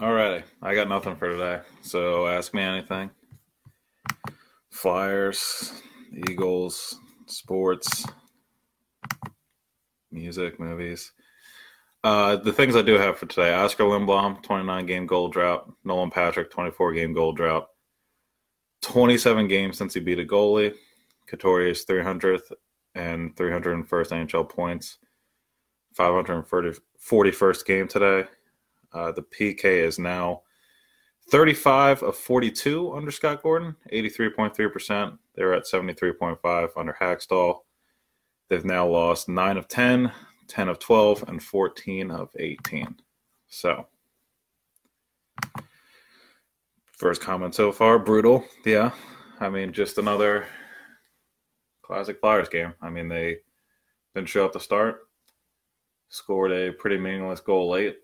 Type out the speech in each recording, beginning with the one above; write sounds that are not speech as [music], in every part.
Alrighty, I got nothing for today. So ask me anything. Flyers, Eagles, sports, music, movies. Uh, the things I do have for today: Oscar Lindblom, twenty-nine game goal drought; Nolan Patrick, twenty-four game goal drought; twenty-seven games since he beat a goalie. Couturier three hundredth and three hundred and first NHL points. Five hundred and forty-first game today. Uh, the PK is now 35 of 42 under Scott Gordon, 83.3%. They're at 73.5 under Hakstol. They've now lost 9 of 10, 10 of 12, and 14 of 18. So, first comment so far brutal. Yeah. I mean, just another classic Flyers game. I mean, they didn't show up to start, scored a pretty meaningless goal late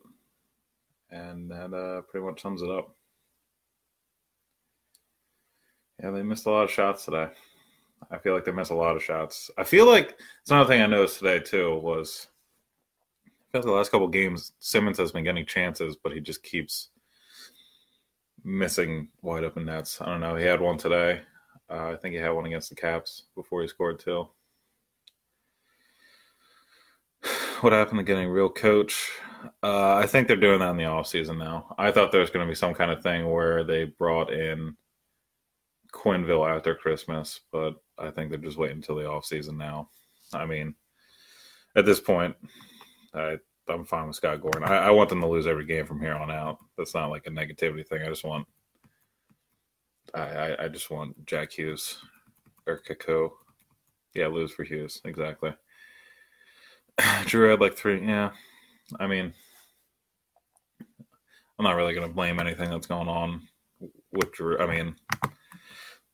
and that uh, pretty much sums it up. Yeah, they missed a lot of shots today. I feel like they missed a lot of shots. I feel like it's another thing I noticed today too was I feel like the last couple games Simmonds has been getting chances, but he just keeps missing wide open nets. I don't know. He had one today. Uh, I think he had one against the Caps before he scored two. [sighs] What happened to getting real coach? Uh, I think they're doing that in the off season now. I thought there was going to be some kind of thing where they brought in Quenneville after Christmas, but I think they're just waiting until the off season now. I mean, at this point, I I'm fine with Scott Gordon. I, I, want them to lose every game from here on out. That's not like a negativity thing. I just want I I, I just want Jack Hughes or Kakko. Yeah, lose for Hughes exactly. [clears throat] Drew had like three. Yeah, I mean, I'm not really going to blame anything that's going on with Drew. I mean,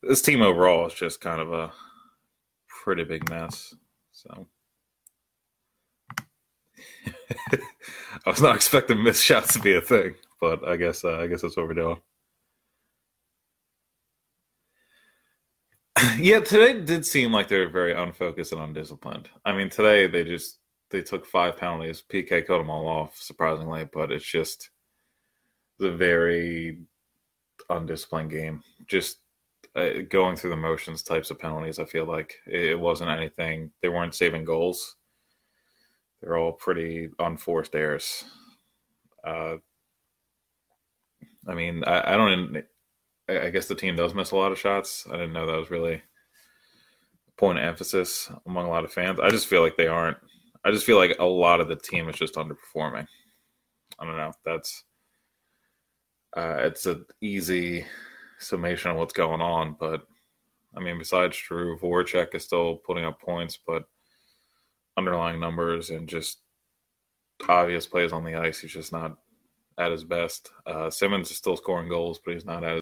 this team overall is just kind of a pretty big mess. So [laughs] I was not expecting missed shots to be a thing, but I guess uh, I guess that's what we're doing. [clears throat] yeah, today did seem like they were very unfocused and undisciplined. I mean, today they just they took five penalties. PK cut them all off, surprisingly, but it's just the very undisciplined game. Just uh, going through the motions types of penalties. I feel like it wasn't anything. They weren't saving goals. They're all pretty unforced errors. Uh, I mean, I, I don't. I guess the team does miss a lot of shots. I didn't know that was really a point of emphasis among a lot of fans. I just feel like they aren't I just feel like a lot of the team is just underperforming. I don't know. That's uh, it's an easy summation of what's going on, but I mean, besides Drew, Voracek is still putting up points, but underlying numbers and just obvious plays on the ice, he's just not at his best. Uh, Simmonds is still scoring goals, but he's not at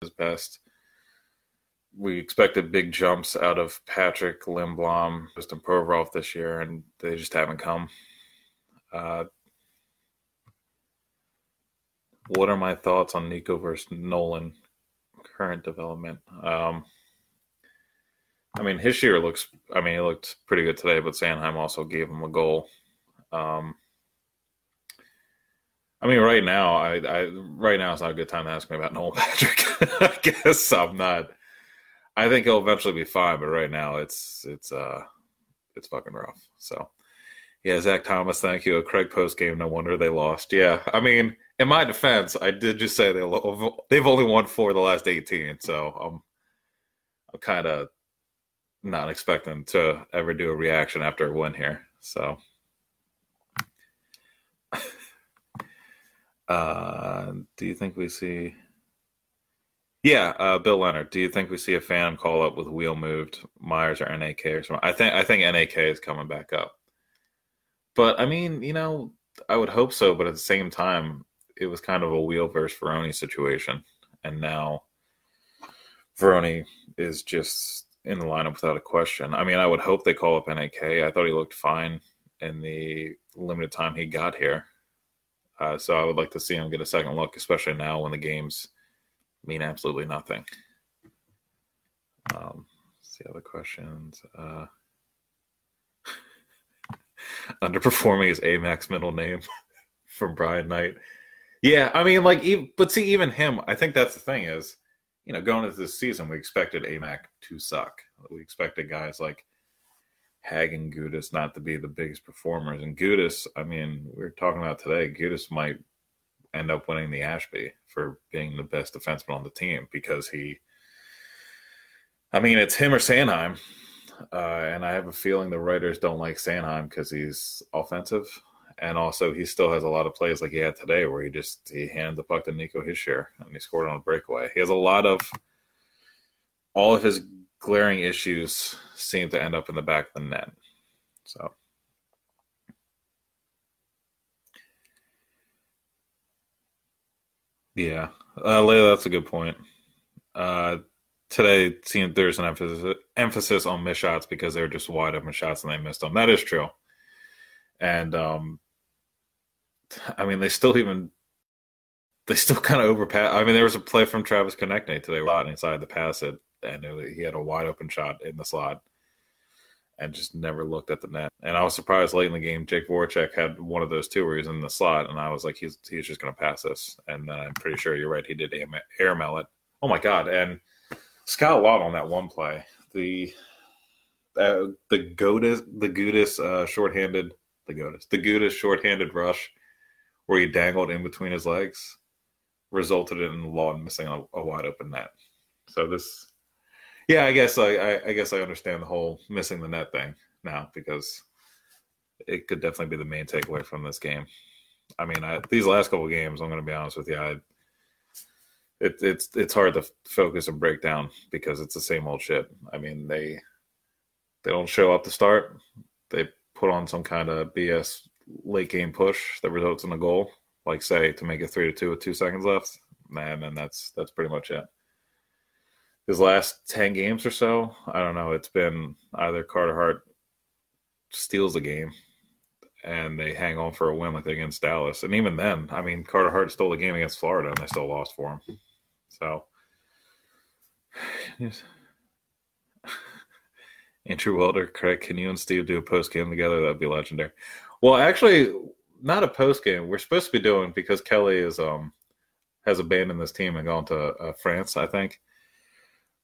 his best we expected big jumps out of Patrick Lindblom, Justin Provorov this year, and they just haven't come. Uh, what are my thoughts on Nico versus Nolan current development? Um, I mean, his year looks. I mean, he looked pretty good today, but Sanheim also gave him a goal. Um, I mean, right now, I, I right now it's not a good time to ask me about [laughs] Nolan Patrick. I guess I'm not I think he'll eventually be fine, but right now it's it's uh it's fucking rough. So yeah, Zach Thomas, thank you. A Craig post game, no wonder they lost. Yeah, I mean, in my defense, I did just say they they've only won four the last eighteen, so I'm I'm kind of not expecting to ever do a reaction after a win here. So, [laughs] uh, do you think we see? Yeah, uh, Bill Leonard. Do you think we see a fan call up with Weal moved Myers or NAK or something? I think I think NAK is coming back up. But I mean, you know, I would hope so. But at the same time, it was kind of a Weal versus Ferroni situation, and now Veroni is just in the lineup without a question. I mean, I would hope they call up NAK. I thought he looked fine in the limited time he got here. Uh, so I would like to see him get a second look, especially now when the games mean absolutely nothing. Um, see other questions. Uh, underperforming is Amac's middle name [laughs] from Brian Knight. Yeah, I mean, like, but see, even him, I think that's the thing is, you know, going into this season, we expected Amac to suck. We expected guys like Hagg and Gudas not to be the biggest performers. And Gudas, I mean, we are talking about today, Gudas might end up winning the Ashbee for being the best defenseman on the team because he, I mean, it's him or Sanheim. Uh, and I have a feeling the writers don't like Sanheim because he's offensive. And also, he still has a lot of plays like he had today where he just he handed the puck to Nico Hischier and he scored on a breakaway. He has a lot of all of his glaring issues seem to end up in the back of the net. So. Yeah, uh, that's a good point. Uh, today, seemed there's an emphasis emphasis on missed shots because they're just wide open shots and they missed them. That is true, and um, I mean they still even they still kind of overpass. I mean, there was a play from Travis Konecny today, right inside the pass it and it, he had a wide open shot in the slot and just never looked at the net. And I was surprised late in the game, Jake Voracek had one of those too where he's in the slot, and I was like, he's he's just going to pass this. And then I'm pretty sure you're right, he did air mail it. Oh my god! And Scott Laughton on that one play, the uh, the Godis the Gudis uh, shorthanded the Godis the Gudis shorthanded rush where he dangled in between his legs resulted in Laughton missing a, a wide open net. So this yeah, I guess I, I, I guess I understand the whole missing the net thing now because it could definitely be the main takeaway from this game. I mean, I, these last couple games, I'm going to be honest with you, I, it, it's it's hard to focus and break down because it's the same old shit. I mean, they they don't show up to start. They put on some kind of BS late game push that results in a goal, like say to make it three to two with two seconds left, and then that's that's pretty much it his last 10 games or so, I don't know, it's been either Carter Hart steals a game and they hang on for a win like they against Dallas. And even then, I mean, Carter Hart stole the game against Florida and they still lost for him. So, [sighs] yes. [laughs] Andrew Welder, Craig, can you and Steve do a post game together? That'd be legendary. Well, actually, not a post game. We're supposed to be doing because Kelly is um has abandoned this team and gone to uh, France, I think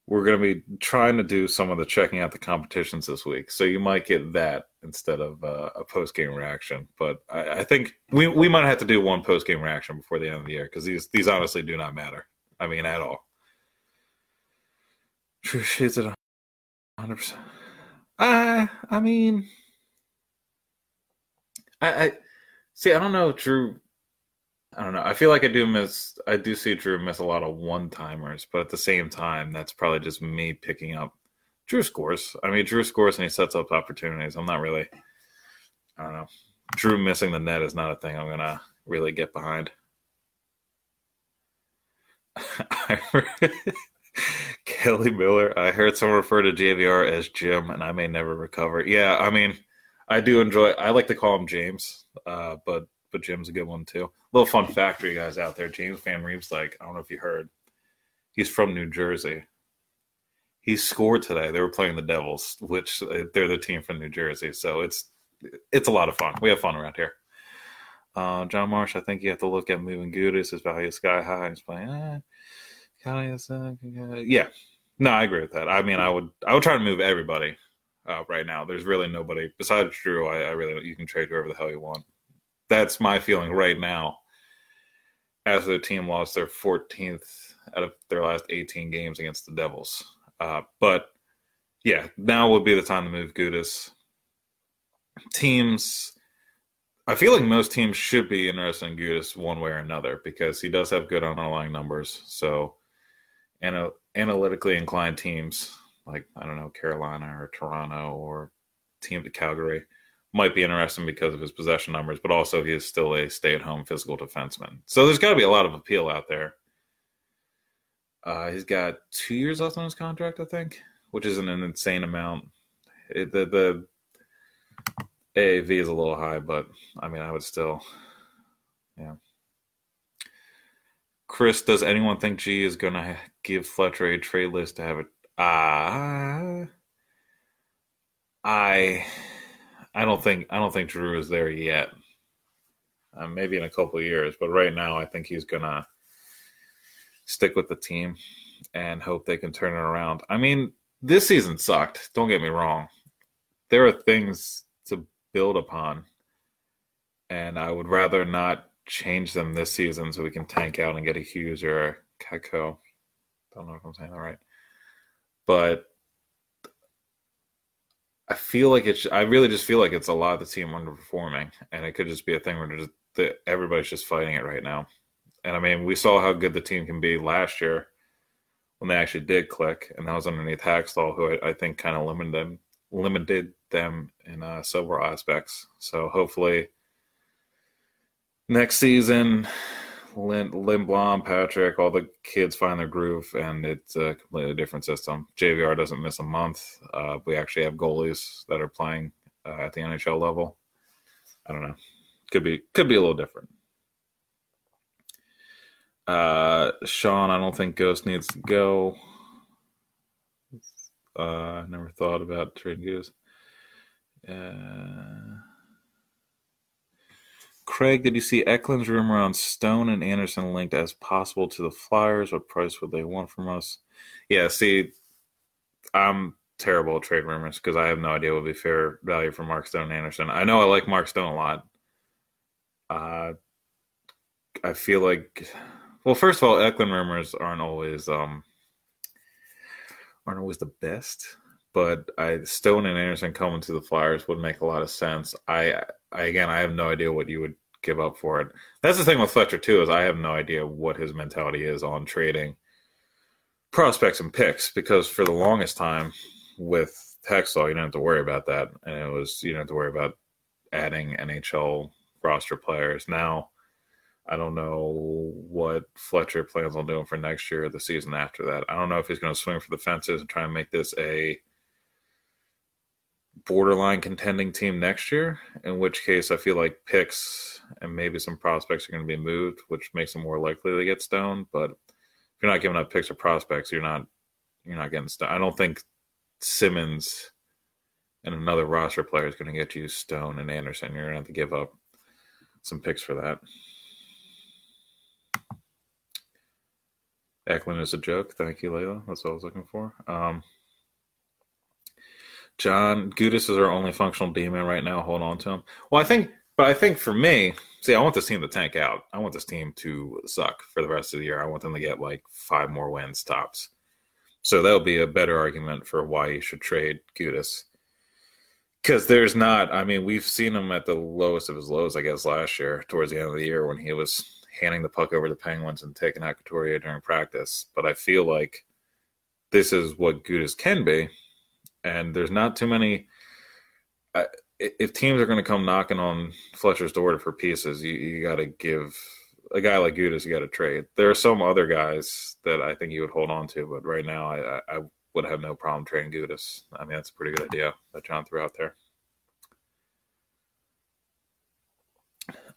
we're going to be trying to do some of the checking out the competitions this week. So you might get that instead of uh, a post game reaction. But I, I, think we we might have to do one post game reaction before the end of the year because these these honestly do not matter. I mean, at all. True shades at hundred percent. I I mean, I, I see. I don't know, Drew. I don't know. I feel like I do miss. I do see Drew miss a lot of one timers, but at the same time, that's probably just me picking up. Drew scores. I mean, Drew scores and he sets up opportunities. I'm not really. I don't know. Drew missing the net is not a thing I'm gonna really get behind. [laughs] [laughs] Kelly Miller. I heard someone refer to JVR as Jim, and I may never recover. Yeah, I mean, I do enjoy. I like to call him James, uh, but but Jim's a good one too. Little fun fact for you guys out there: James Van Riemsdyk. I don't know if you heard. He's from New Jersey. He scored today. They were playing the Devils, which uh, they're the team from New Jersey. So it's it's a lot of fun. We have fun around here. Uh, John Marsh, I think you have to look at moving Gudas. His value is sky high. He's playing. Eh, yeah, no, I agree with that. I mean, I would I would try to move everybody uh, right now. There's really nobody besides Drew. I, I really you can trade whoever the hell you want that's my feeling right now. As the team lost their 14th out of their last 18 games against the Devils, uh, but yeah, now would be the time to move Gudas. Teams, I feel like most teams should be interested in Gudas one way or another because he does have good underlying numbers. So, analytically inclined teams like I don't know Carolina or Toronto or team to Calgary might be interesting because of his possession numbers, but also he is still a stay at home physical defenseman. So there's got to be a lot of appeal out there. Uh, he's got two years left on his contract, I think, which isn't an insane amount. It, the the AAV is a little high, but I mean, I would still, yeah. Chris, does anyone think G is going to give Fletcher a trade list to have it? Ah, uh, I, I don't think I don't think Drew is there yet. Uh, maybe in a couple years, but right now I think he's gonna stick with the team and hope they can turn it around. I mean, this season sucked. Don't get me wrong. There are things build upon, and I would rather not change them this season so we can tank out and get a Hughes or a Kakko. Don't know if I'm saying that right, but I feel like it's. I really just feel like it's a lot of the team underperforming, and it could just be a thing where just, everybody's just fighting it right now. And I mean, we saw how good the team can be last year when they actually did click, and that was underneath Hakstol, who I, I think kind of limited them, limited them in uh, several aspects. So hopefully, next season, Lin, Lindblom, Patrick, all the kids find their groove, and it's a completely different system. JVR doesn't miss a month. Uh, we actually have goalies that are playing uh, at the NHL level. I don't know. Could be could be a little different. Uh, Sean, I don't think Ghost needs to go. Uh, never thought about trading Goose. Uh, Craig, did you see Eklund's rumor on Stone and Anderson linked as possible to the Flyers? What price would they want from us? Yeah, see, I'm terrible at trade rumors because I have no idea what would be fair value for Mark Stone and Anderson. I know I like Mark Stone a lot. Uh, I feel like, well, first of all, Eklund rumors aren't always um aren't always the best, but I Stone and Anderson coming to the Flyers would make a lot of sense. I I, again, I have no idea what you would give up for it. That's the thing with Fletcher too is I have no idea what his mentality is on trading prospects and picks because for the longest time with Hextall, you don't have to worry about that, and it was you don't have to worry about adding NHL roster players. Now, I don't know what Fletcher plans on doing for next year or the season after that. I don't know if he's going to swing for the fences and try and make this a borderline contending team next year, in which case I feel like picks and maybe some prospects are going to be moved, which makes them more likely to get stoned. But if you're not giving up picks or prospects, you're not you're not getting stoned. I don't think Simmonds and another roster player is going to get you Stone and Anderson. You're going to have to give up some picks for that. Eklund is a joke. Thank you, Layla. That's what I was looking for. Um, John Gudas is our only functional demon right now. Hold on to him. Well, I think, but I think for me, see, I want this team to tank out. I want this team to suck for the rest of the year. I want them to get like five more wins tops. So that'll be a better argument for why you should trade Gudas. Because there's not, I mean, we've seen him at the lowest of his lows, I guess, last year, towards the end of the year when he was handing the puck over to the Penguins and taking out Couturier during practice. But I feel like this is what Gudas can be and there's not too many. Uh, if teams are going to come knocking on Fletcher's door for pieces, you, you got to give a guy like Gudas, you got to trade. There are some other guys that I think you would hold on to, but right now I, I would have no problem trading Gudas. I mean, that's a pretty good idea that John threw out there.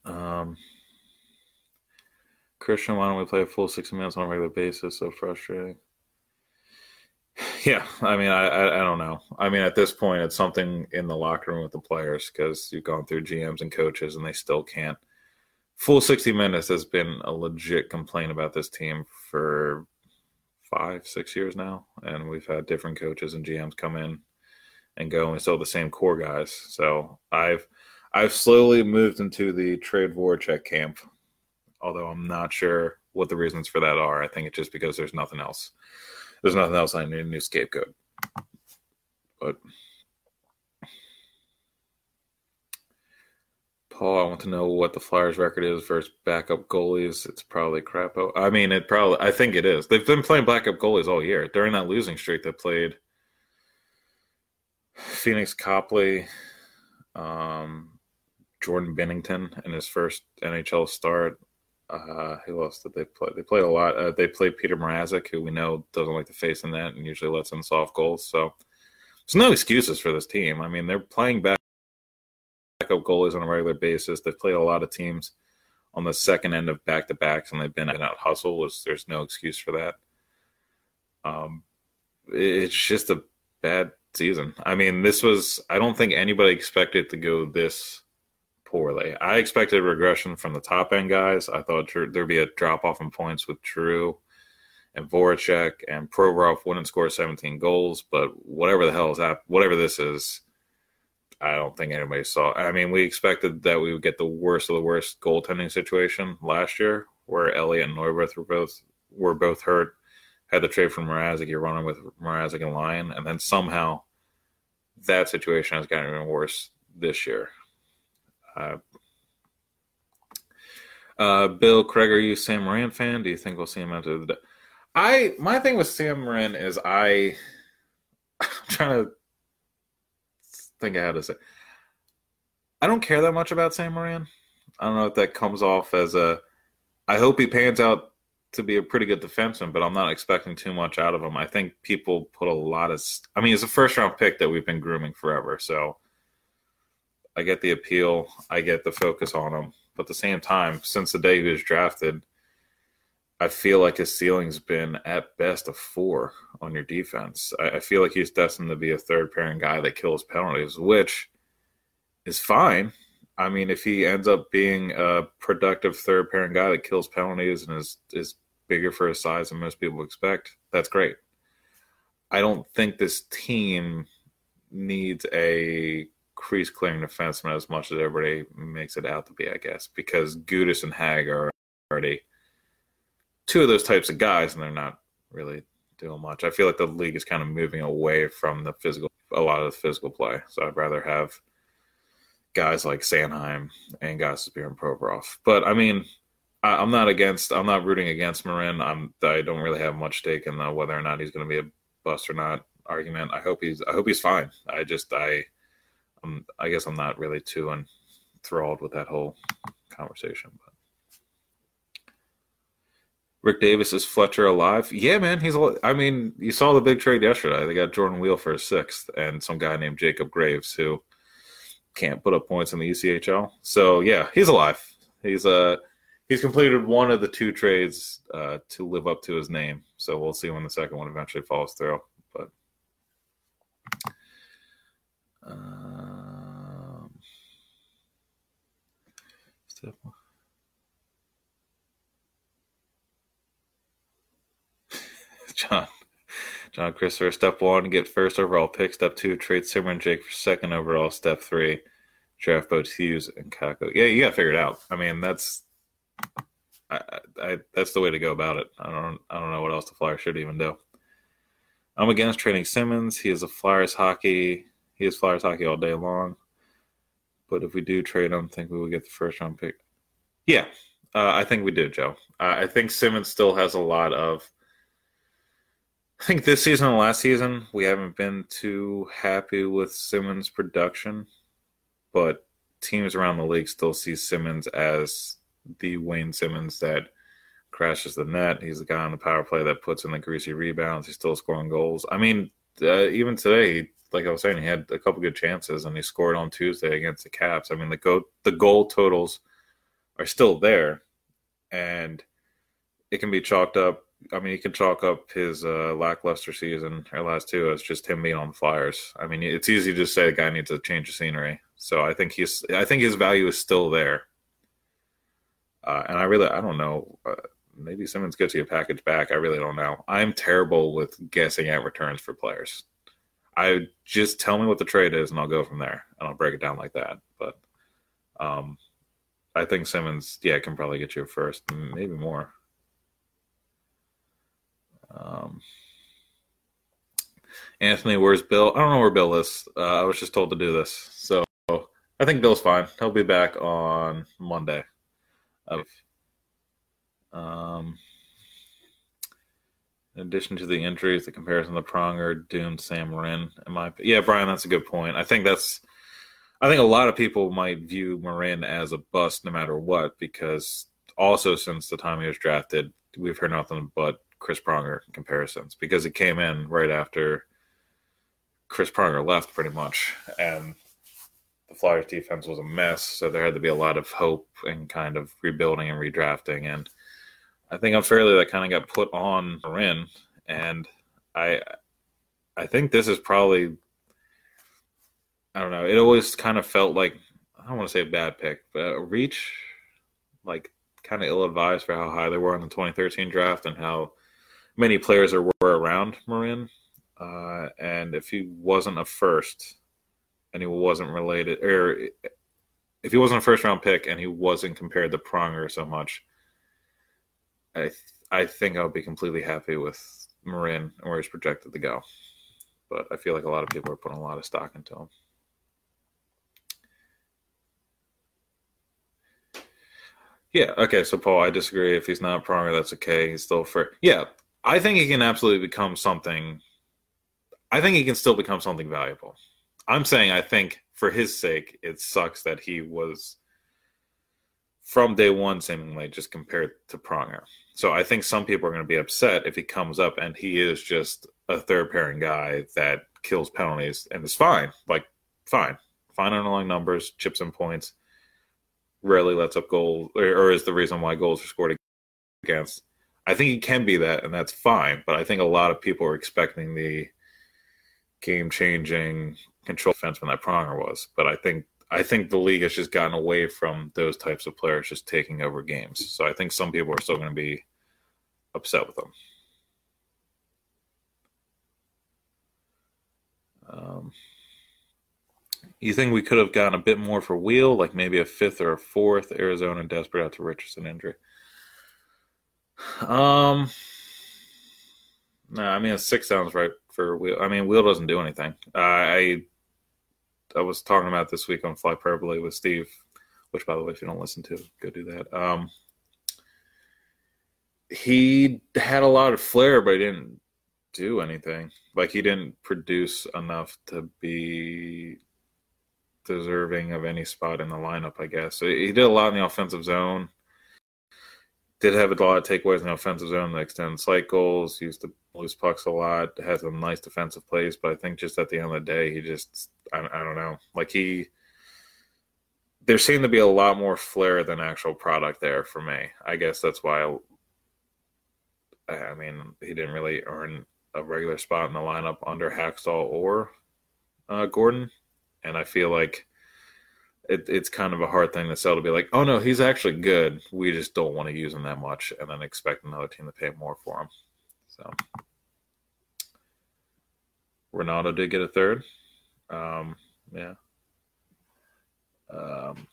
Um, Christian, why don't we play a full 60 minutes on a regular basis? So frustrating. [laughs] Yeah, I mean, I, I, I don't know. I mean, at this point, it's something in the locker room with the players because you've gone through GMs and coaches, and they still can't. Full sixty minutes has been a legit complaint about this team for five, six years now, and we've had different coaches and GMs come in and go, and we still the same core guys. So I've I've slowly moved into the trade Voracek camp, although I'm not sure what the reasons for that are. I think it's just because there's nothing else there's nothing else I need a new scapegoat. But Paul, I want to know what the Flyers record is versus backup goalies. It's probably crap. I mean, it probably. I think it is. They've been playing backup goalies all year. During that losing streak, they played Phoenix Copley, um, Jordan Binnington in his first NHL start. Uh, who else did they play? They played a lot. Uh, they played Peter Mrazek, who we know doesn't like to face in that and usually lets in soft goals. So there's no excuses for this team. I mean, they're playing back backup goalies on a regular basis. They've played a lot of teams on the second end of back to backs, and they've been out hustle. There's no excuse for that. Um, it's just a bad season. I mean, this was. I don't think anybody expected to go this poorly. I expected regression from the top end guys. I thought there'd be a drop off in points with Drew and Voracek and Provorov wouldn't score 17 goals, but whatever the hell is that, whatever this is, I don't think anybody saw. I mean, we expected that we would get the worst of the worst goaltending situation last year, where Elliott and Neuwirth were both were both hurt. Had the trade from Mrazek, you're running with Mrazek and Lyon, and then somehow that situation has gotten even worse this year. Uh, uh, Bill Craig, are you Sam Morin fan? Do you think we'll see him after the? Day? I my thing with Sam Morin is I [laughs] I'm trying to think I had to say. I don't care that much about Sam Morin. I don't know if that comes off as a. I hope he pans out to be a pretty good defenseman, but I'm not expecting too much out of him. I think people put a lot of. I mean, it's a first round pick that we've been grooming forever, so I get the appeal. I get the focus on him. But at the same time, since the day he was drafted, I feel like his ceiling's been at best a four on your defense. I, I feel like he's destined to be a third pairing guy that kills penalties, which is fine. I mean, if he ends up being a productive third pairing guy that kills penalties and is is bigger for his size than most people expect, that's great. I don't think this team needs a crease clearing defenseman as much as everybody makes it out to be, I guess, because Gudas and Hagg are already two of those types of guys, and they're not really doing much. I feel like the league is kind of moving away from the physical, a lot of the physical play. So I'd rather have guys like Sanheim and guys like and Provorov. But I mean, I, am not against. I'm not rooting against Morin. I'm. I don't really have much stake in the whether or not he's going to be a bust or not argument. I hope he's. I hope he's fine. I just. I. I guess I'm not really too enthralled with that whole conversation. But Rick Davis is Fletcher alive? Yeah, man, he's. I mean, you saw the big trade yesterday. They got Jordan Weal for a sixth, and some guy named Jacob Graves who can't put up points in the ECHL. So yeah, he's alive. He's uh he's completed one of the two trades uh, to live up to his name. So we'll see when the second one eventually falls through. But um, step [laughs] one. John. John Christopher, step one, get first overall pick. Step two, trade Simon Jake for second overall. Step three, draft both Hughes and Kakko. Yeah, you got to figure it out. I mean, that's I, I, that's the way to go about it. I don't I don't know what else the Flyers should even do. I'm against trading Simmonds. He is a Flyers hockey. He is Flyers hockey all day long. But if we do trade him, I think we will get the first round pick. Yeah, uh, I think we do, Joe. Uh, I think Simmonds still has a lot of I think this season and last season, we haven't been too happy with Simmonds' production, but teams around the league still see Simmonds as the Wayne Simmonds that crashes the net. He's the guy on the power play that puts in the greasy rebounds. He's still scoring goals. I mean, uh, even today, like I was saying, he had a couple good chances and he scored on Tuesday against the Caps. I mean, the go the goal totals are still there, and it can be chalked up I mean, you can chalk up his uh, lackluster season or last two as just him being on the Flyers. I mean, it's easy to say a guy needs a change of scenery. So I think he's, I think his value is still there. Uh, and I really, I don't know. Uh, maybe Simmonds gets you a package back. I really don't know. I'm terrible with guessing at returns for players. I just tell me what the trade is, and I'll go from there, and I'll break it down like that. But um, I think Simmonds, yeah, can probably get you a first, maybe more. Um, Anthony, where's Bill? I don't know where Bill is. Uh, I was just told to do this, so I think Bill's fine. He'll be back on Monday. Um, in addition to the injuries, the comparison to Pronger doomed Sam Morin. Am I? Yeah, Brian, that's a good point. I think that's. I think a lot of people might view Morin as a bust no matter what because also since the time he was drafted, we've heard nothing but Chris Pronger comparisons because he came in right after Chris Pronger left, pretty much, and the Flyers defense was a mess. So there had to be a lot of hope and kind of rebuilding and redrafting. And I think unfairly that kind of got put on Morin, and I I think this is probably I don't know. It always kind of felt like I don't want to say a bad pick, but reach, like kind of ill advised for how high they were in the 2013 draft and how many players there were around Morin. Uh, and if he wasn't a first and he wasn't related, or if he wasn't a first round pick and he wasn't compared to Pronger so much, I th- I think I'll be completely happy with Morin and where he's projected to go. But I feel like a lot of people are putting a lot of stock into him. Yeah. Okay. So Paul, I disagree. If he's not Pronger, that's okay. He's still for. Yeah, I think he can absolutely become something. I think he can still become something valuable. I'm saying I think for his sake, it sucks that he was from day one seemingly just compared to Pronger. So I think some people are going to be upset if he comes up and he is just a third pairing guy that kills penalties and is fine, like fine, fine underlying numbers, chips and points rarely lets up goals or, or is the reason why goals are scored against. I think he can be that, and that's fine. But I think a lot of people are expecting the game changing control defenseman that Pronger was. But I think I think the league has just gotten away from those types of players just taking over games. So I think some people are still going to be upset with them. Um, you think we could have gotten a bit more for Weal, like maybe a fifth or a fourth? Arizona desperate after Richardson injury. Um, no, I mean a six sounds right for Weal. I mean Weal doesn't do anything. Uh, I I was talking about this week on Fly Hyperbole with Steve, which by the way, if you don't listen to, go do that. Um, he had a lot of flair, but he didn't do anything. Like he didn't produce enough to be deserving of any spot in the lineup, I guess. So he did a lot in the offensive zone. Did have a lot of takeaways in the offensive zone that extend cycles, used to loose pucks a lot, has some nice defensive plays, but I think just at the end of the day, he just, I, I don't know. Like he, there seemed to be a lot more flair than actual product there for me. I guess that's why I, I mean, he didn't really earn a regular spot in the lineup under Hakstol or uh, Gordon and I feel like it, it's kind of a hard thing to sell to be like, oh no, he's actually good. We just don't want to use him that much, and then expect another team to pay more for him. So Ronaldo did get a third. Um, yeah. Um,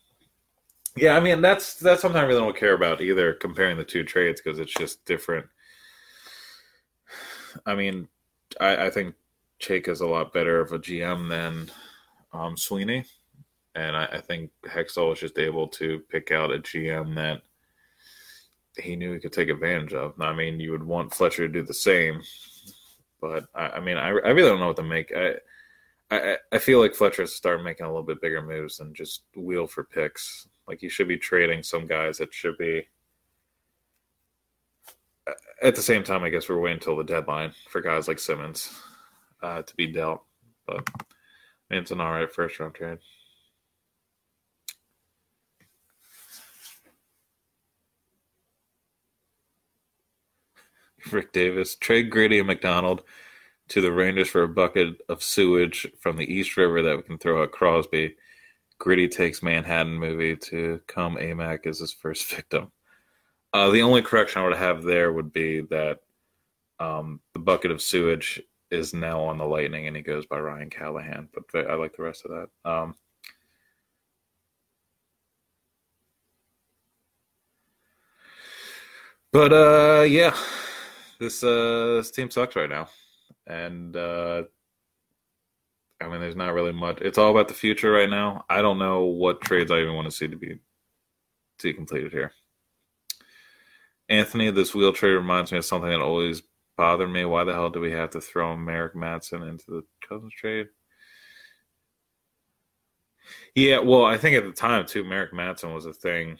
yeah, I mean that's that's something I really don't care about either. Comparing the two trades because it's just different. I mean, I, I think Chayka is a lot better of a GM than um, Sweeney, and I, I think Hextall was just able to pick out a GM that he knew he could take advantage of. I mean, you would want Fletcher to do the same, but I, I mean, I, I really don't know what to make. I, I I feel like Fletcher has to start making a little bit bigger moves than just Weal for picks. Like he should be trading some guys that should be. At the same time, I guess we're waiting until the deadline for guys like Simmonds uh, to be dealt, but it's an all right first round trade. Rick Davis trade Grady and MacDonald to the Rangers for a bucket of sewage from the East River that we can throw at Crosby. Gritty takes Manhattan movie to come AMAC as his first [laughs] victim. Uh, the only correction I would have there would be that um, the bucket of sewage is now on the Lightning, and he goes by Ryan Callahan. But I like the rest of that. Um, but uh, yeah, this uh, this team sucks right now, and uh, I mean, there's not really much. It's all about the future right now. I don't know what trades I even want to see to be to be completed here. Anthony, this Weal trade reminds me of something that always bothered me. Why the hell do we have to throw Merrick Madsen into the Cousins trade? Yeah, well, I think at the time too, Merrick Madsen was a thing.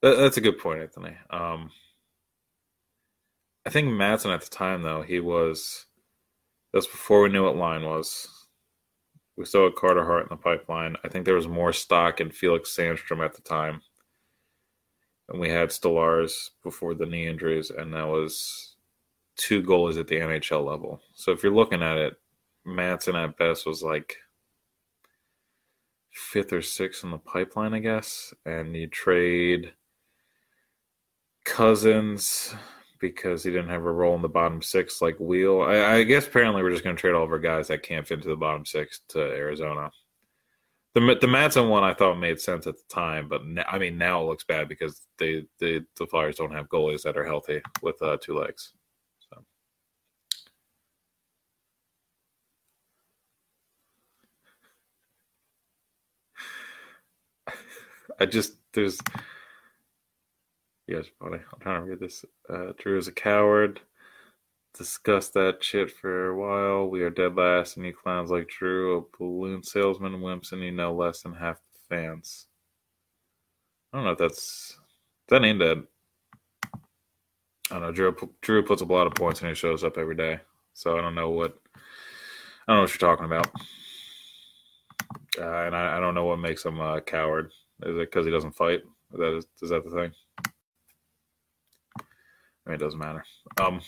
That's a good point, Anthony. Um, I think Madsen at the time, though, he was. That's before we knew what line was. We still had Carter Hart in the pipeline. I think there was more stock in Felix Sandstrom at the time. And we had Stolarz before the knee injuries, and that was two goalies at the NHL level. So if you're looking at it, Madsen at best was like fifth or sixth in the pipeline, I guess. And you trade Cousins because he didn't have a role in the bottom six like Weal. I, I guess apparently we're just going to trade all of our guys that can't fit into the bottom six to Arizona. The the Madsen one I thought made sense at the time, but now, I mean now it looks bad because they, they the Flyers don't have goalies that are healthy with uh, two legs. So. [laughs] I just there's Yes, funny. I'm trying to read this. Uh, Drew is a coward. Discuss that shit for a while. We are dead last, and you clowns like Drew, a balloon salesman, wimps, and you know less than half the fans. I don't know if that's that ain't dead. I don't know. Drew Drew puts up a lot of points and he shows up every day, so I don't know what I don't know what you're talking about. Uh, and I, I, don't know what makes him a coward. Is it because he doesn't fight? Is that is, is that the thing? It doesn't matter. Um,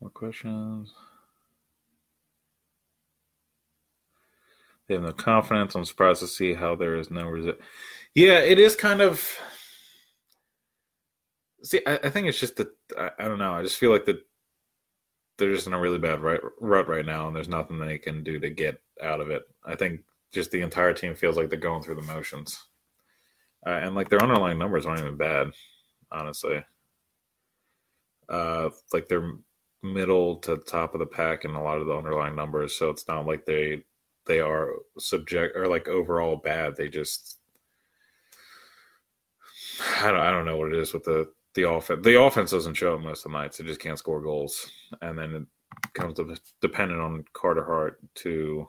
more questions? They have no confidence. I'm surprised to see how there is no resist. Yeah, it is kind of. See, I, I think it's just that I, I, don't know. I just feel like that they're just in a really bad right, rut right now, and there's nothing they can do to get out of it. I think just the entire team feels like they're going through the motions uh, and like their underlying numbers aren't even bad, honestly. Uh, like they're middle to top of the pack in a lot of the underlying numbers, so it's not like they they are subject or like overall bad. They just I don't I don't know what it is with the the offense. The offense doesn't show most of the nights. They just can't score goals, and then it comes to dependent on Carter Hart to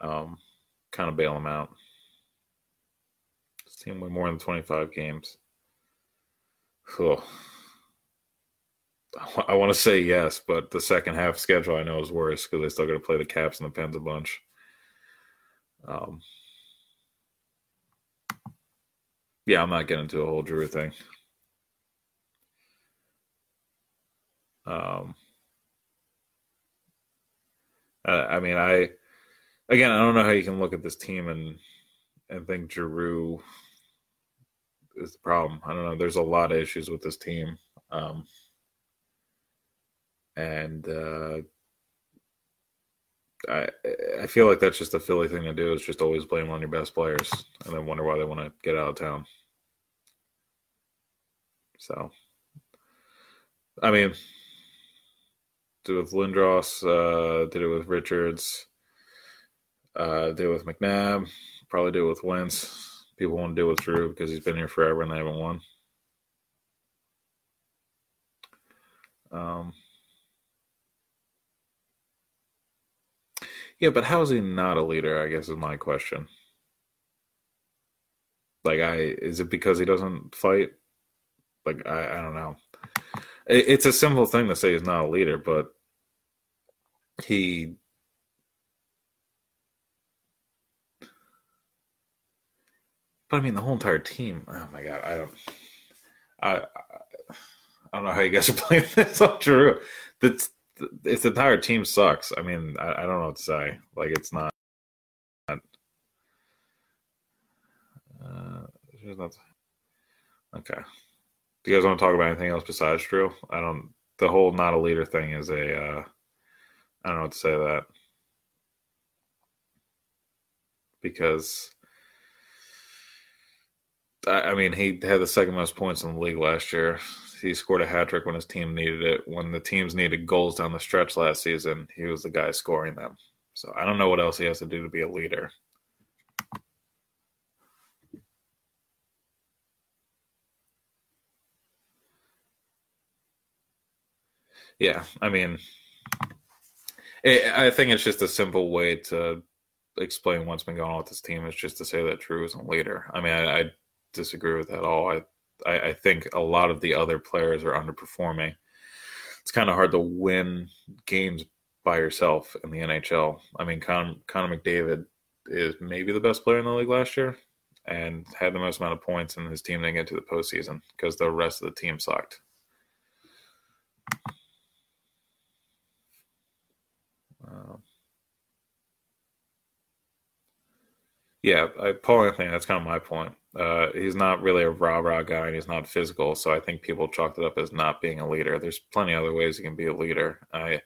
um kind of bail them out. Team win more than 25 games. Cool. I want to say yes, but the second half schedule I know is worse because they still got to play the Caps and the Pens a bunch. Um, yeah, I'm not getting into a whole Drew thing. Um, I mean, I again, I don't know how you can look at this team and and think Giroux is the problem. I don't know. There's a lot of issues with this team, um, and uh, I I feel like that's just a Philly thing to do. Is just always blame on your best players, and then wonder why they want to get out of town. So, I mean, did it with Lindros, uh, did it with Richards, uh, did it with McNabb, probably do it with Wentz people want to deal with Drew because he's been here forever and they haven't won. Um, yeah, but how is he not a leader? I guess is my question. Like, I is it because he doesn't fight? Like, I, I don't know. It, it's a simple thing to say he's not a leader, but he But I mean, the whole entire team. Oh my god, I don't. I I, don't know how you guys are [laughs] playing this on Drew. That's its entire team sucks. I mean, I, I don't know what to say. Like, it's not. not uh, not. Okay. Do you guys want to talk about anything else besides Drew? I don't. The whole not a leader thing is a. Uh, I don't know what to say that because I mean, he had the second most points in the league last year. He scored a hat trick when his team needed it. When the teams needed goals down the stretch last season, he was the guy scoring them. So I don't know what else he has to do to be a leader. Yeah, I mean, it, I think it's just a simple way to explain what's been going on with this team is just to say that Drew isn't leader. I mean, I, I disagree with that at all. I, I, I think a lot of the other players are underperforming. It's kind of hard to win games by yourself in the NHL. I mean, Con, Connor McDavid is maybe the best player in the league last year and had the most amount of points, and his team didn't get to the postseason because the rest of the team sucked. Um, yeah, I, Paul Anthony. That's kind of my point. Uh, he's not really a rah rah guy, and he's not physical. So I think people chalked it up as not being a leader. There's plenty of other ways he can be a leader. I,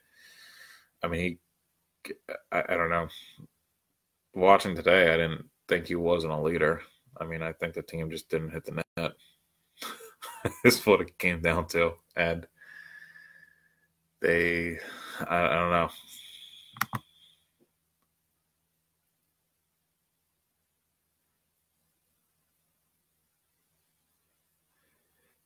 I mean, he, I, I don't know. Watching today, I didn't think he wasn't a leader. I mean, I think the team just didn't hit the net. [laughs] is what it came down to, and they, I, I don't know.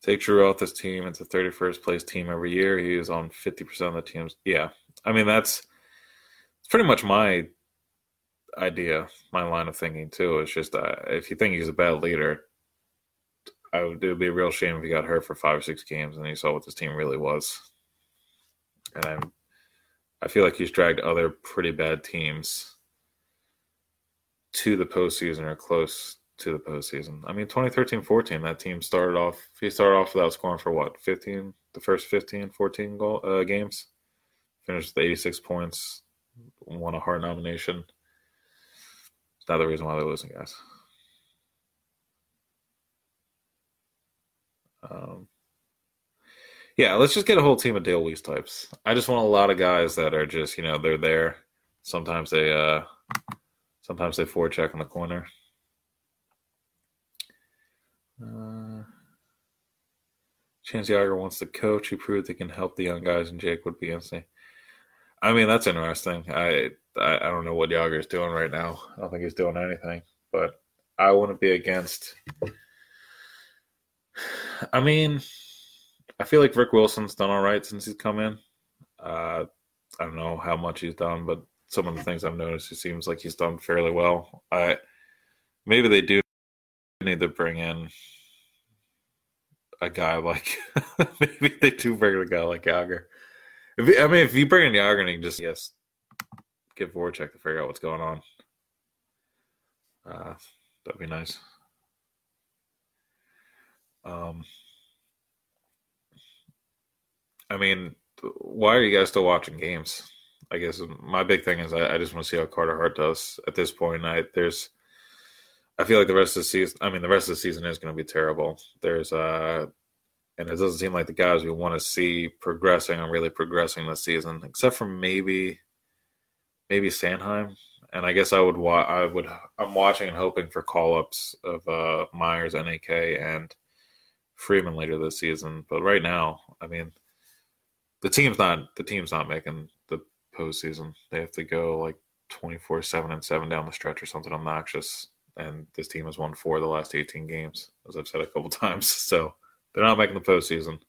Take Giroux off this team. It's a 31st place team every year. He is on 50% of the teams. Yeah. I mean, that's it's pretty much my idea, my line of thinking, too. It's just uh, if you think he's a bad leader, I would, it would be a real shame if he got hurt for five or six games and you saw what this team really was. And I'm, I feel like he's dragged other pretty bad teams to the postseason or close to the postseason. I mean, 2013-14, that team started off. He started off without scoring for what 15, the first 15, 14 goal uh, games. Finished with 86 points, won a Hart nomination. Not the reason why they're losing, guys. Um, yeah, let's just get a whole team of Dale Weise types. I just want a lot of guys that are just, you know, they're there. Sometimes they, uh, sometimes they forecheck in the corner. Uh, Chance Yager wants to coach. He proved he can help the young guys, and Jake would be insane. I mean, that's interesting. I, I, I don't know what is doing right now. I don't think he's doing anything, but I wouldn't be against. I mean, I feel like Rick Wilson's done all right since he's come in. Uh, I don't know how much he's done, but some of the things I've noticed, he seems like he's done fairly well. I maybe they do need to bring in a guy like [laughs] maybe they do bring in a guy like Jagr. If I mean, if you bring in Jagr and you just yes, get Voracek to figure out what's going on. Uh, that'd be nice. Um, I mean, why are you guys still watching games? I guess my big thing is I, I just want to see how Carter Hart does at this point. I there's I feel like the rest of the season. I mean, the rest of the season is going to be terrible. There's uh, and it doesn't seem like the guys we want to see progressing are really progressing this season, except for maybe, maybe Sanheim. And I guess I would wa- I would I'm watching and hoping for call ups of uh, Myers, NAK, and Friedman later this season. But right now, I mean, the team's not the team's not making the postseason. They have to go like 24 7 and 7 down the stretch or something obnoxious and this team has won four of the last 18 games, as I've said a couple [laughs] times. So they're not making the postseason.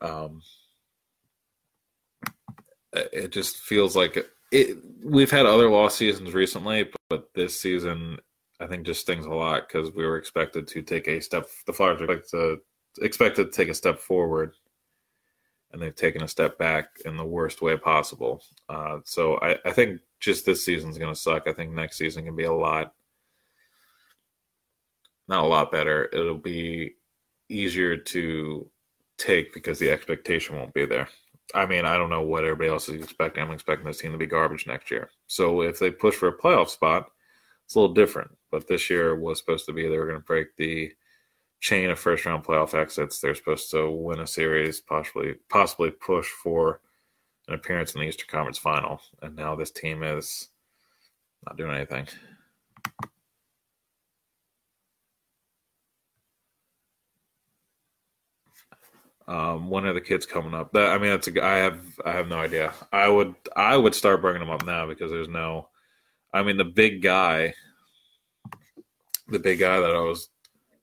Um, it just feels like it. We've had other lost seasons recently, but this season I think just stings a lot because we were expected to take a step. The Flyers were expected to, expected to take a step forward, and they've taken a step back in the worst way possible. Uh, so I, I think just this season's going to suck. I think next season can be a lot, not a lot better. It'll be easier to take because the expectation won't be there. I mean, I don't know what everybody else is expecting. I'm expecting this team to be garbage next year. So if they push for a playoff spot, it's a little different. But this year was supposed to be they were going to break the chain of first round playoff exits. They're supposed to win a series, possibly possibly push for an appearance in the Eastern Conference Final, and now this team is not doing anything. Um, when are the kids coming up? That I mean, that's a, I have I have no idea. I would I would start bringing them up now because there's no. I mean, the big guy, the big guy that I was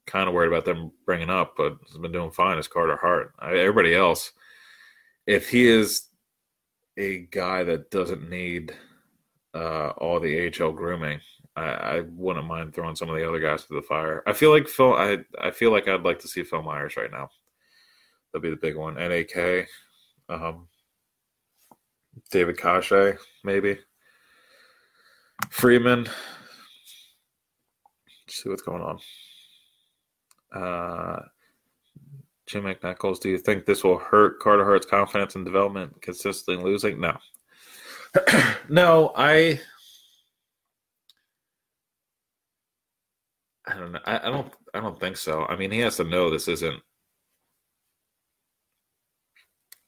kind of worried about them bringing up, but has been doing fine is Carter Hart. I, everybody else, if he is a guy that doesn't need uh, all the AHL grooming, I, I wouldn't mind throwing some of the other guys to the fire. I feel like Phil. I I feel like I'd like to see Phil Myers right now. That'd be the big one. NAK, um, David Kase, maybe Friedman. Let's see what's going on. Uh, Jim McNichols, do you think this will hurt Carter Hart's confidence and development consistently losing? No. [clears throat] no, I I don't know. I, I don't I don't think so. I mean he has to know this isn't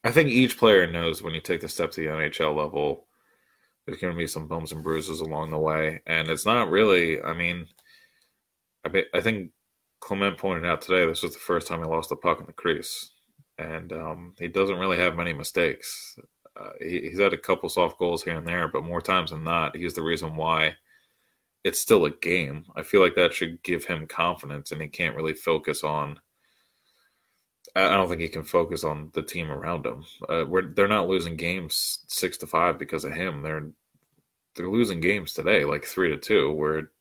I think each player knows when you take the step to the NHL level, there's to be some bumps and bruises along the way, and it's not really. I mean, I mean, I think Clement pointed out today this was the first time he lost the puck in the crease, and um, he doesn't really have many mistakes. Uh, he, he's had a couple soft goals here and there, but more times than not, he's the reason why it's still a game. I feel like that should give him confidence, and he can't really focus on. I don't think he can focus on the team around him. Uh, they're not losing games six to five because of him. They're they're losing games today, like three to two, where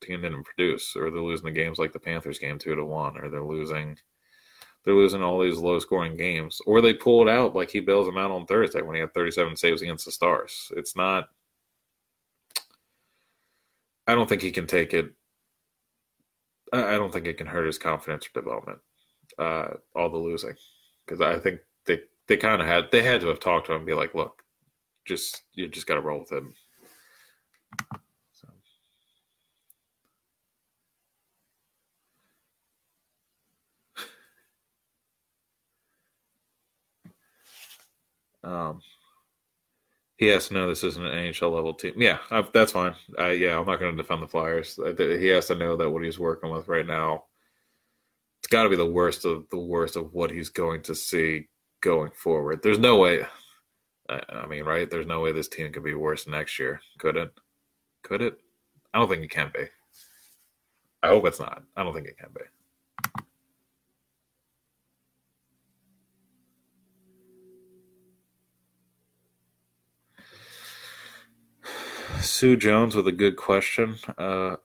team didn't produce, or they're losing the games like the Panthers game two to one, or they're losing they're losing all these low scoring games, or they pull it out like he bails them out on Thursday when he had 37 saves against the Stars. It's not. I don't think he can take it. I don't think it can hurt his confidence or development. Uh, all the losing, because I think they they kind of had they had to have talked to him be like, look, just you just got to roll with him. Um, he has to know this isn't an NHL level team. Yeah, I, that's fine. Uh, yeah, I'm not going to defend the Flyers. He has to know that what he's working with right now, it's got to be the worst of the worst of what he's going to see going forward. There's no way. I, I mean, right? There's no way this team could be worse next year. Could it? Could it? I don't think it can be. I hope it's not. I don't think it can be. Sue Jones with a good question. Uh,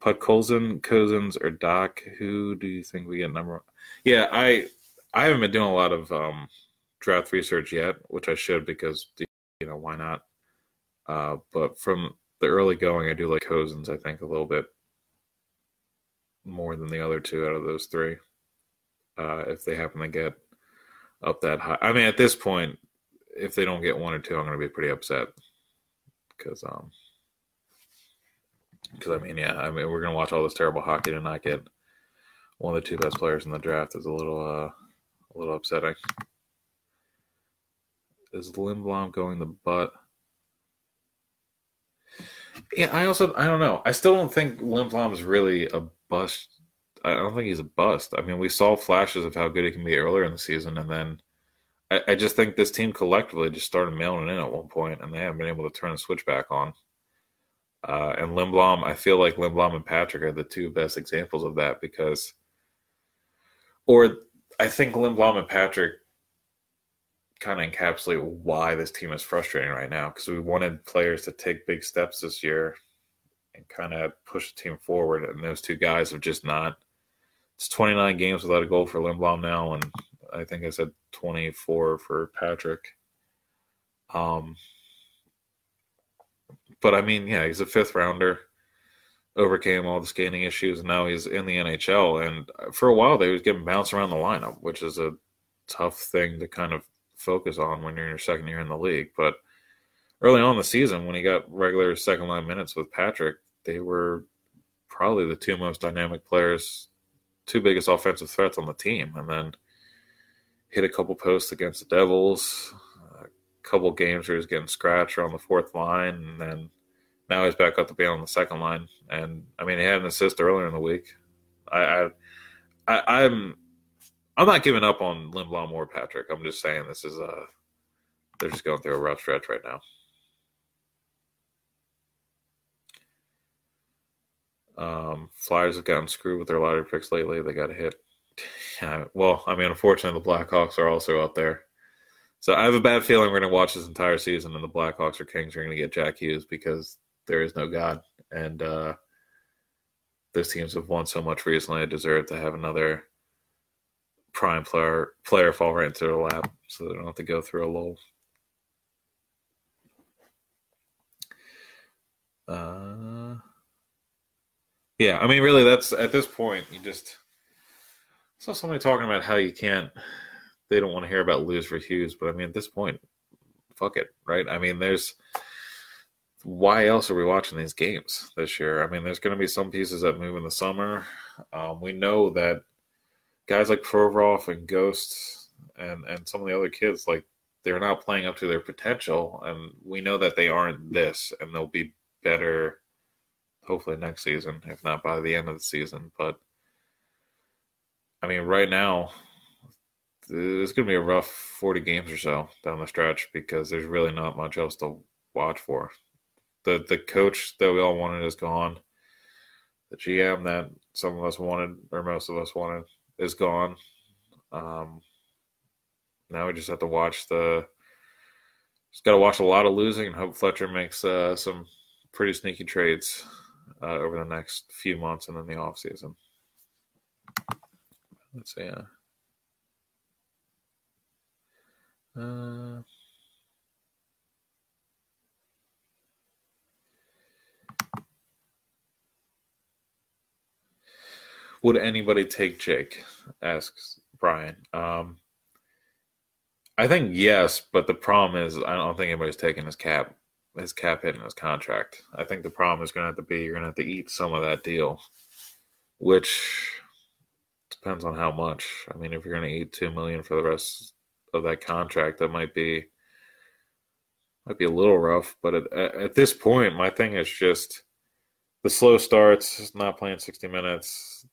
Podkolzin, Cozens, or Dach? Who do you think we get number? One? Yeah, I I haven't been doing a lot of um, draft research yet, which I should because you know why not? Uh, but from the early going, I do like Cozens. I think a little bit more than the other two out of those three. Uh, if they happen to get up that high, I mean, at this point, if they don't get one or two, I'm going to be pretty upset because um because I mean yeah I mean we're gonna watch all this terrible hockey and not get one of the two best players in the draft is a little uh a little upsetting. Is Lindblom going the butt? Yeah, I also I don't know. I still don't think Lindblom is really a bust. I don't think he's a bust. I mean, we saw flashes of how good he can be earlier in the season, and then I, I, just think this team collectively just started mailing in at one point, and they haven't been able to turn the switch back on. Uh, and Lindblom, I feel like Lindblom and Patrick are the two best examples of that because, or I think Lindblom and Patrick kind of encapsulate why this team is frustrating right now because we wanted players to take big steps this year and kind of push the team forward, and those two guys have just not. It's 29 games without a goal for Lindblom now, and I think I said 24 for Patrick. Um, but I mean, yeah, he's a fifth rounder, overcame all the skating issues, and now he's in the NHL. And for a while, they was getting bounced around the lineup, which is a tough thing to kind of focus on when you're in your second year in the league. But early on the season, when he got regular second line minutes with Patrick, they were probably the two most dynamic players, two biggest offensive threats on the team. And then hit a couple posts against the Devils, a couple games where he's getting scratched on the fourth line, and then now he's back up to be on the second line. And I mean, he had an assist earlier in the week. I, I, I am I'm not giving up on Lindblom or Patrick. I'm just saying this is a they're just going through a rough stretch right now. Um, Flyers have gotten screwed with their lottery picks lately. They got hit yeah, well, I mean, unfortunately, the Blackhawks are also out there. So I have a bad feeling we're going to watch this entire season, and the Blackhawks or Kings are going to get Jack Hughes because there is no God, and uh, those teams have won so much recently. I deserve to have another prime player player fall right into their lap, so they don't have to go through a lull. Uh, yeah, I mean, really, that's at this point, you just saw somebody talking about how you can't. They don't want to hear about lose for Hughes, but I mean, at this point, fuck it, right? I mean, there's why else are we watching these games this year? I mean, there's going to be some pieces that move in the summer. Um, we know that guys like Provorov and Ghosts and and some of the other kids, like they're not playing up to their potential, and we know that they aren't this, and they'll be better hopefully next season, if not by the end of the season. But I mean, right now, it's going to be a rough 40 games or so down the stretch because there's really not much else to watch for. The the coach that we all wanted is gone. The GM that some of us wanted, or most of us wanted, is gone. Um, now we just have to watch the. Just got to watch a lot of losing and hope Fletcher makes uh, some pretty sneaky trades uh, over the next few months and then the off season. Let's see. Uh, uh, would anybody take Jake? Asks Brian. Um, I think yes, but the problem is I don't think anybody's taking his cap his cap hit in his contract. I think the problem is going to have to be you're going to have to eat some of that deal, which depends on how much. I mean, if you're going to eat two million for the rest of that contract, that might be might be a little rough. But at, at this point, my thing is just the slow starts, not playing 60 minutes.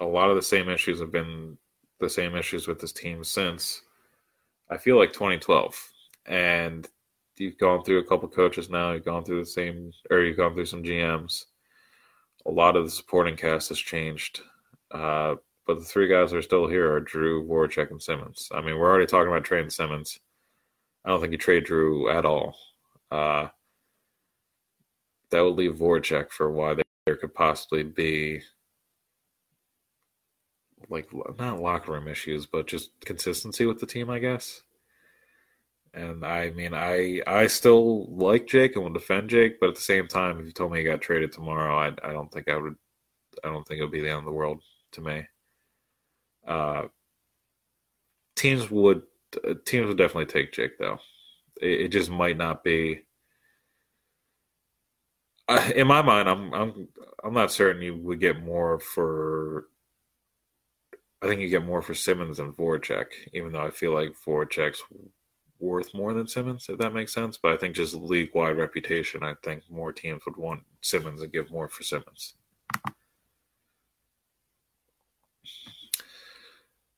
A lot of the same issues have been the same issues with this team since I feel like 2012, and you've gone through a couple coaches now. You've gone through the same, or you've gone through some GMs. A lot of the supporting cast has changed, uh, but the three guys that are still here are Giroux, Voracek, and Simmonds. I mean, we're already talking about trading Simmonds. I don't think you trade Giroux at all. Uh, that would leave Voracek for why there could possibly be like not locker room issues, but just consistency with the team, I guess. And I mean, I I still like Jake and will defend Jake, but at the same time, if you told me he got traded tomorrow, I I don't think I would. I don't think it would be the end of the world to me. Uh, teams would uh, teams would definitely take Jake though. It, it just might not be. Uh, in my mind, I'm I'm I'm not certain you would get more for. I think you get more for Simmonds than Voracek, even though I feel like Voracek's worth more than Simmonds, if that makes sense. But I think just league wide reputation, I think more teams would want Simmonds and give more for Simmonds.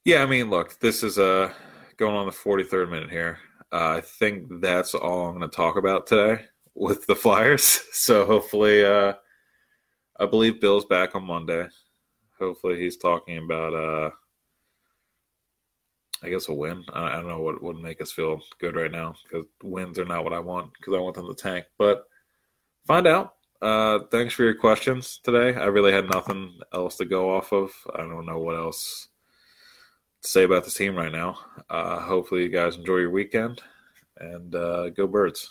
Yeah, I mean, look, this is uh, going on the 43rd minute here. Uh, I think that's all I'm going to talk about today [laughs] with the Flyers. [laughs] So hopefully, uh, I believe Bill's back on Monday. Hopefully, he's talking about uh, I guess a win. I, don't know what would make us feel good right now because wins are not what I want because I want them to tank. But find out. Uh, thanks for your questions today. I really had nothing else to go off of. I don't know what else to say about the team right now. Uh, hopefully, you guys enjoy your weekend and uh, go birds.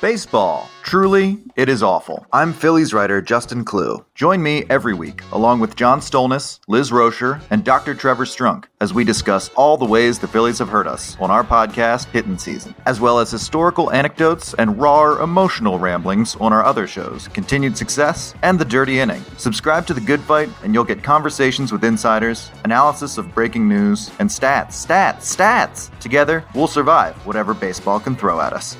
Baseball. Truly, it is awful. I'm Phillies writer Justin Klugh. Join me every week, along with John Stolnis, Liz Roscher, and Dr. Trevor Strunk, as we discuss all the ways the Phillies have hurt us on our podcast, Hittin' Season, as well as historical anecdotes and raw, emotional ramblings on our other shows, Continued Success and The Dirty Inning. Subscribe to The Good Phight, and you'll get conversations with insiders, analysis of breaking news, and stats, stats, stats. Together, we'll survive whatever baseball can throw at us.